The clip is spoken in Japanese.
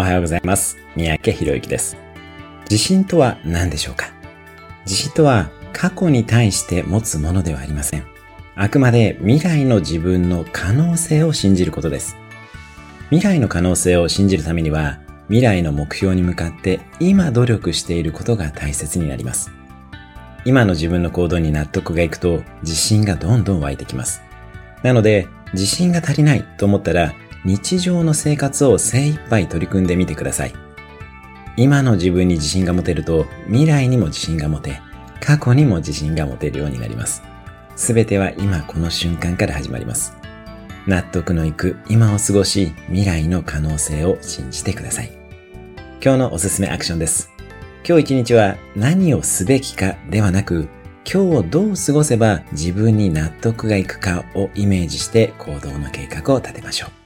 おはようございます。三宅博之です。自信とは何でしょうか？自信とは過去に対して持つものではありません。あくまで未来の自分の可能性を信じることです。未来の可能性を信じるためには、未来の目標に向かって今努力していることが大切になります。今の自分の行動に納得がいくと自信がどんどん湧いてきます。なので、自信が足りないと思ったら、日常の生活を精一杯取り組んでみてください。今の自分に自信が持てると、未来にも自信が持て、過去にも自信が持てるようになります。すべては今この瞬間から始まります。納得のいく今を過ごし、未来の可能性を信じてください。今日のおすすめアクションです。今日一日は何をすべきかではなく、今日をどう過ごせば自分に納得がいくかをイメージして行動の計画を立てましょう。